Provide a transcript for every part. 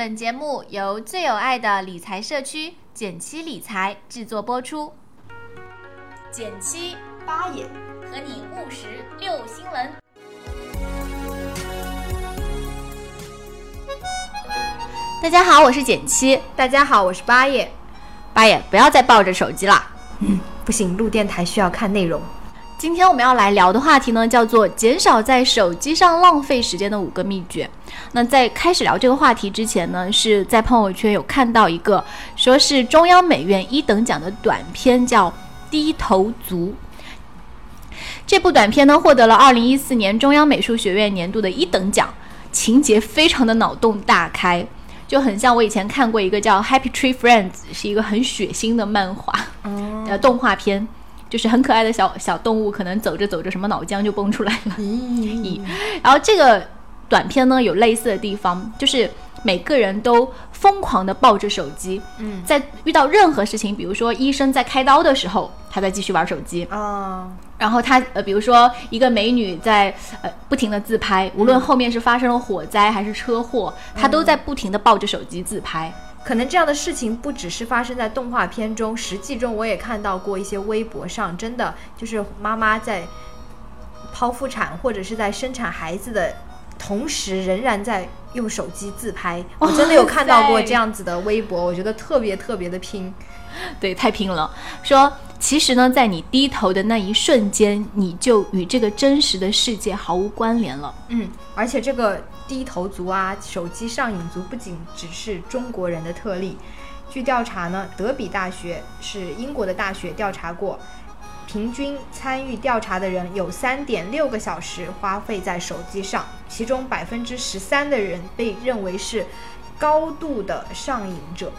本节目由最有爱的理财社区简七理财制作播出。减七八也和你务实六新闻。大家好，我是减七。大家好，我是八爷。八爷，不要再抱着手机了。嗯，不行，录电台需要看内容。今天我们要来聊的话题呢，叫做减少在手机上浪费时间的五个秘诀。那在开始聊这个话题之前呢，是在朋友圈有看到一个说是中央美院一等奖的短片，叫《低头族》。这部短片呢，获得了二零一四年中央美术学院年度的一等奖，情节非常的脑洞大开，就很像我以前看过一个叫《Happy Tree Friends》，是一个很血腥的漫画，呃，动画片。就是很可爱的小小动物，可能走着走着，什么脑浆就蹦出来了。咦，然后这个短片呢，有类似的地方，就是每个人都疯狂的抱着手机。嗯，在遇到任何事情，比如说医生在开刀的时候，他在继续玩手机。啊，然后他呃，比如说一个美女在呃不停的自拍，无论后面是发生了火灾还是车祸，她都在不停的抱着手机自拍。可能这样的事情不只是发生在动画片中，实际中我也看到过一些微博上，真的就是妈妈在剖腹产或者是在生产孩子的同时，仍然在用手机自拍。我真的有看到过这样子的微博，我觉得特别特别的拼，对，太拼了。说其实呢，在你低头的那一瞬间，你就与这个真实的世界毫无关联了。嗯，而且这个。低头族啊，手机上瘾族不仅只是中国人的特例。据调查呢，德比大学是英国的大学，调查过，平均参与调查的人有三点六个小时花费在手机上，其中百分之十三的人被认为是高度的上瘾者。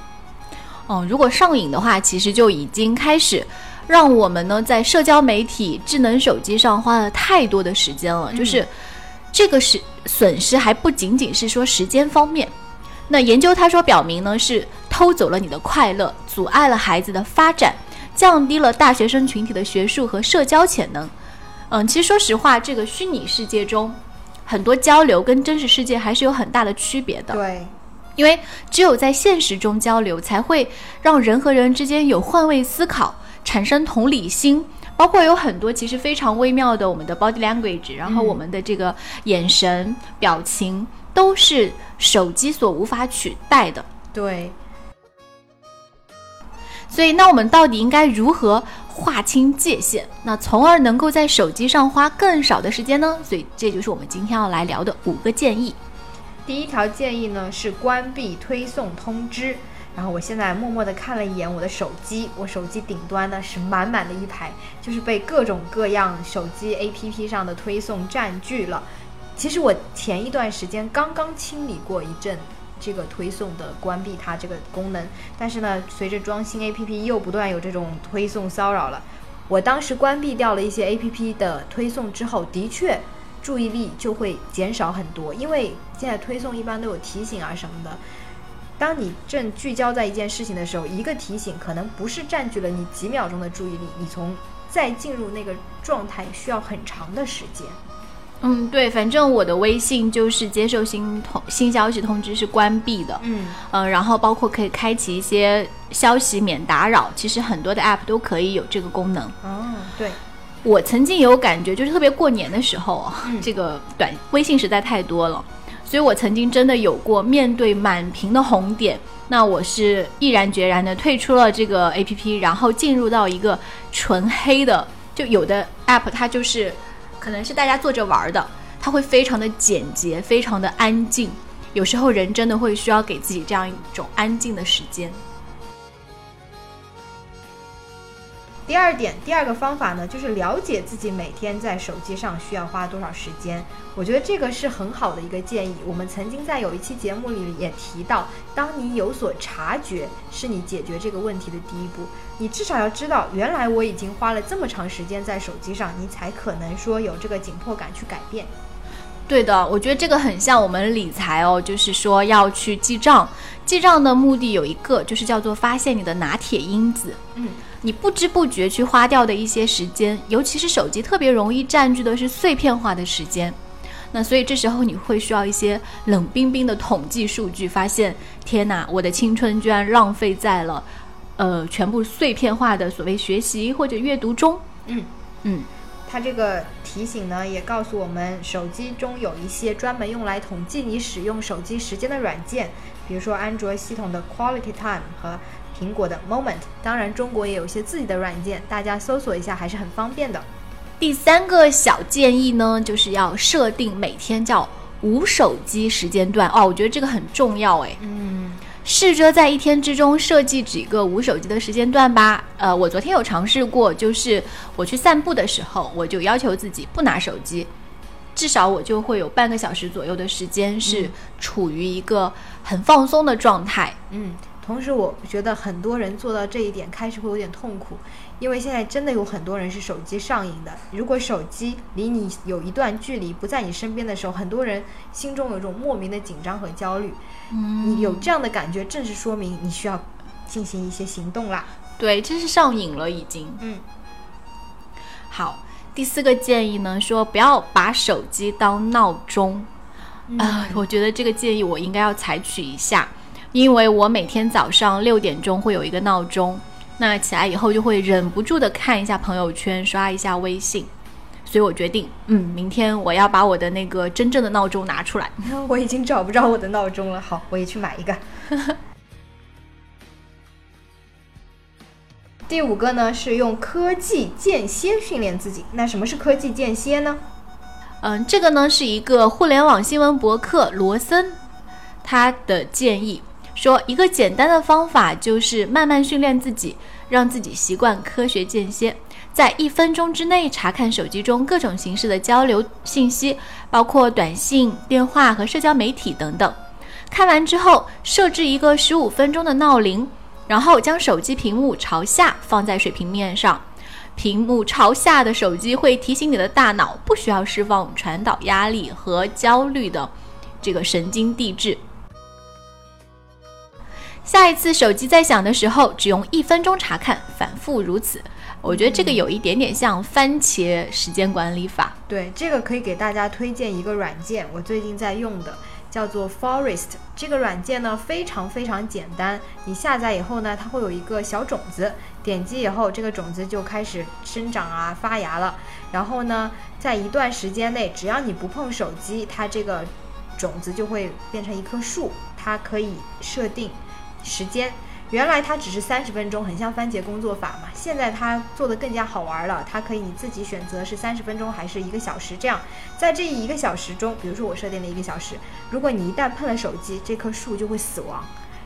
哦，如果上瘾的话，其实就已经开始让我们呢在社交媒体、智能手机上花了太多的时间了，就是。这个是损失，还不仅仅是说时间方面。那研究他说表明呢，是偷走了你的快乐，阻碍了孩子的发展，降低了大学生群体的学术和社交潜能。嗯，其实说实话，这个虚拟世界中很多交流跟真实世界还是有很大的区别的。对，因为只有在现实中交流，才会让人和人之间有换位思考，产生同理心。包括有很多其实非常微妙的我们的 body language，然后我们的这个眼神表情都是手机所无法取代的。对。所以，那我们到底应该如何划清界限？那从而能够在手机上花更少的时间呢？所以，这就是我们今天要来聊的五个建议。第一条建议呢是关闭推送通知。然后我现在默默地看了一眼我的手机，我手机顶端呢是满满的一排，就是被各种各样手机 APP 上的推送占据了。其实我前一段时间刚刚清理过一阵这个推送的关闭它这个功能，但是呢，随着装新 APP 又不断有这种推送骚扰了。我当时关闭掉了一些 APP 的推送之后，的确注意力就会减少很多，因为现在推送一般都有提醒啊什么的。当你正聚焦在一件事情的时候，一个提醒可能不是占据了你几秒钟的注意力，你从再进入那个状态需要很长的时间。嗯，对，反正我的微信就是接受新通新消息通知是关闭的。嗯嗯，然后包括可以开启一些消息免打扰，其实很多的 app 都可以有这个功能。哦，对，我曾经有感觉，就是特别过年的时候，这个短微信实在太多了。所以我曾经真的有过面对满屏的红点，那我是毅然决然的退出了这个 A P P，然后进入到一个纯黑的，就有的 App 它就是可能是大家坐着玩的，它会非常的简洁，非常的安静，有时候人真的会需要给自己这样一种安静的时间。第二点，第二个方法呢，就是了解自己每天在手机上需要花多少时间。我觉得这个是很好的一个建议。我们曾经在有一期节目里也提到，当你有所察觉，是你解决这个问题的第一步。你至少要知道，原来我已经花了这么长时间在手机上，你才可能说有这个紧迫感去改变。对的，我觉得这个很像我们理财哦，就是说要去记账。记账的目的有一个，就是叫做发现你的拿铁因子。嗯。你不知不觉去花掉的一些时间，尤其是手机特别容易占据的是碎片化的时间。那所以这时候你会需要一些冷冰冰的统计数据，发现天哪，我的青春居然浪费在了，呃，全部碎片化的所谓学习或者阅读中。嗯嗯，它这个提醒呢，也告诉我们，手机中有一些专门用来统计你使用手机时间的软件，比如说安卓系统的 Quality Time 和苹果的 Moment。当然，中国也有一些自己的软件，大家搜索一下还是很方便的。第三个小建议呢，就是要设定每天叫无手机时间段哦，我觉得这个很重要哎。嗯，试着在一天之中设计几个无手机的时间段吧。呃，我昨天有尝试过，就是我去散步的时候，我就要求自己不拿手机，至少我就会有半个小时左右的时间是处于一个很放松的状态。嗯，同时我觉得很多人做到这一点开始会有点痛苦，因为现在真的有很多人是手机上瘾的。如果手机离你有一段距离，不在你身边的时候，很多人心中有一种莫名的紧张和焦虑。嗯你有这样的感觉，正是说明你需要进行一些行动啦。对，这是上瘾了已经。嗯好，第四个建议呢，说不要把手机当闹钟。啊、我觉得这个建议我应该要采取一下，因为我每天早上六点钟会有一个闹钟，那起来以后就会忍不住的看一下朋友圈，刷一下微信，所以我决定，嗯，明天我要把我的那个真正的闹钟拿出来。我已经找不着我的闹钟了，好，我也去买一个。第五个呢是用科技间歇训练自己。那什么是科技间歇呢？嗯，这个呢是一个互联网新闻博客罗森他的建议，说一个简单的方法就是慢慢训练自己，让自己习惯科学间歇，在一分钟之内查看手机中各种形式的交流信息，包括短信、电话和社交媒体等等。看完之后，设置一个十五分钟的闹铃，然后将手机屏幕朝下放在水平面上。屏幕朝下的手机会提醒你的大脑不需要释放传导压力和焦虑的这个神经递质。下一次手机在响的时候，只用一分钟查看，反复如此。我觉得这个有一点点像番茄时间管理法。对，这个可以给大家推荐一个软件，我最近在用的，叫做 Forest。这个软件呢非常非常简单，你下载以后呢，它会有一个小种子，点击以后这个种子就开始生长啊发芽了。然后呢，在一段时间内，只要你不碰手机，它这个种子就会变成一棵树。它可以设定时间。原来它只是三十分钟，很像番茄工作法嘛。现在它做的更加好玩了，它可以你自己选择是三十分钟还是一个小时这样。在这一个小时中，比如说我设定了一个小时，如果你一旦碰了手机，这棵树就会死亡。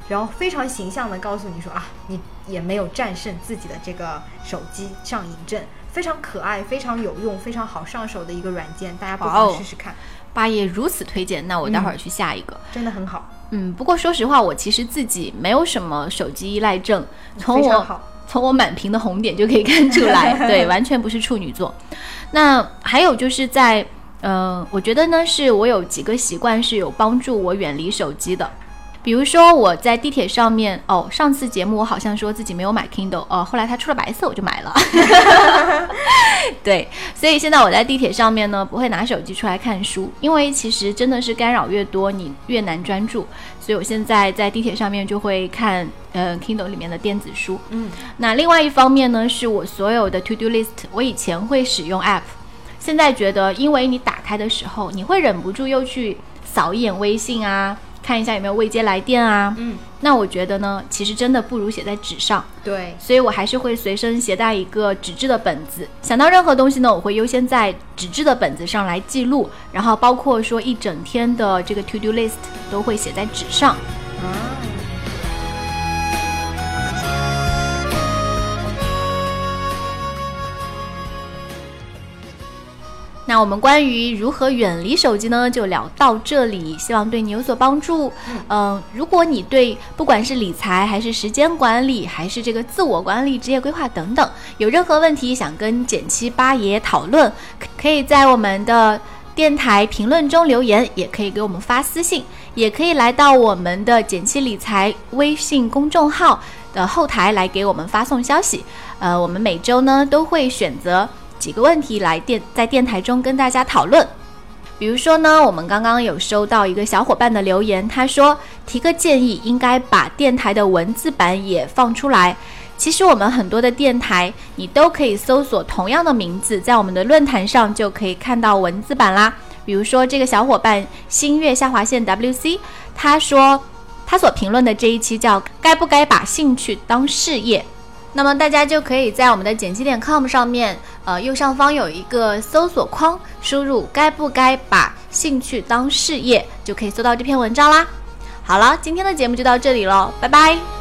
然后非常形象的告诉你说啊，你也没有战胜自己的这个手机上瘾症，非常可爱、非常有用、非常好上手的一个软件，大家不妨试试看，八爷如此推荐，那我待会儿去下一个。真的很好，嗯，不过说实话，我其实自己没有什么手机依赖症，从我。从我满屏的红点就可以看出来，对，完全不是处女座。那还有就是在，呃，我觉得呢，是我有几个习惯是有帮助我远离手机的。比如说我在地铁上面，哦，上次节目我好像说自己没有买 Kindle，哦，后来它出了白色，我就买了。对，所以现在我在地铁上面呢，不会拿手机出来看书，因为其实真的是干扰越多，你越难专注。所以我现在在地铁上面就会看呃 Kindle 里面的电子书。嗯，那另外一方面呢，是我所有的 To Do List，我以前会使用 App，现在觉得因为你打开的时候，你会忍不住又去扫一眼微信啊，看一下有没有未接来电啊。嗯，那我觉得呢，其实真的不如写在纸上。对，所以我还是会随身携带一个纸质的本子。想到任何东西呢，我会优先在纸质的本子上来记录，然后包括说一整天的这个 to do list 都会写在纸上。啊，那我们关于如何远离手机呢，就聊到这里，希望对你有所帮助。嗯、如果你对不管是理财还是时间管理，还是这个自我管理、职业规划等等，有任何问题想跟减七八爷讨论，可可以在我们的电台评论中留言，也可以给我们发私信，也可以来到我们的减七理财微信公众号的后台来给我们发送消息。呃，我们每周呢都会选择几个问题来电在电台中跟大家讨论。比如说呢，我们刚刚有收到一个小伙伴的留言，他说提个建议，应该把电台的文字版也放出来。其实我们很多的电台，你都可以搜索同样的名字，在我们的论坛上就可以看到文字版啦。比如说这个小伙伴星月下划线 WC，他说他所评论的这一期叫“该不该把兴趣当事业”。那么大家就可以在我们的剪辑点 com 上面，呃，右上方有一个搜索框，输入“该不该把兴趣当事业”，就可以搜到这篇文章啦。好了，今天的节目就到这里喽，拜拜。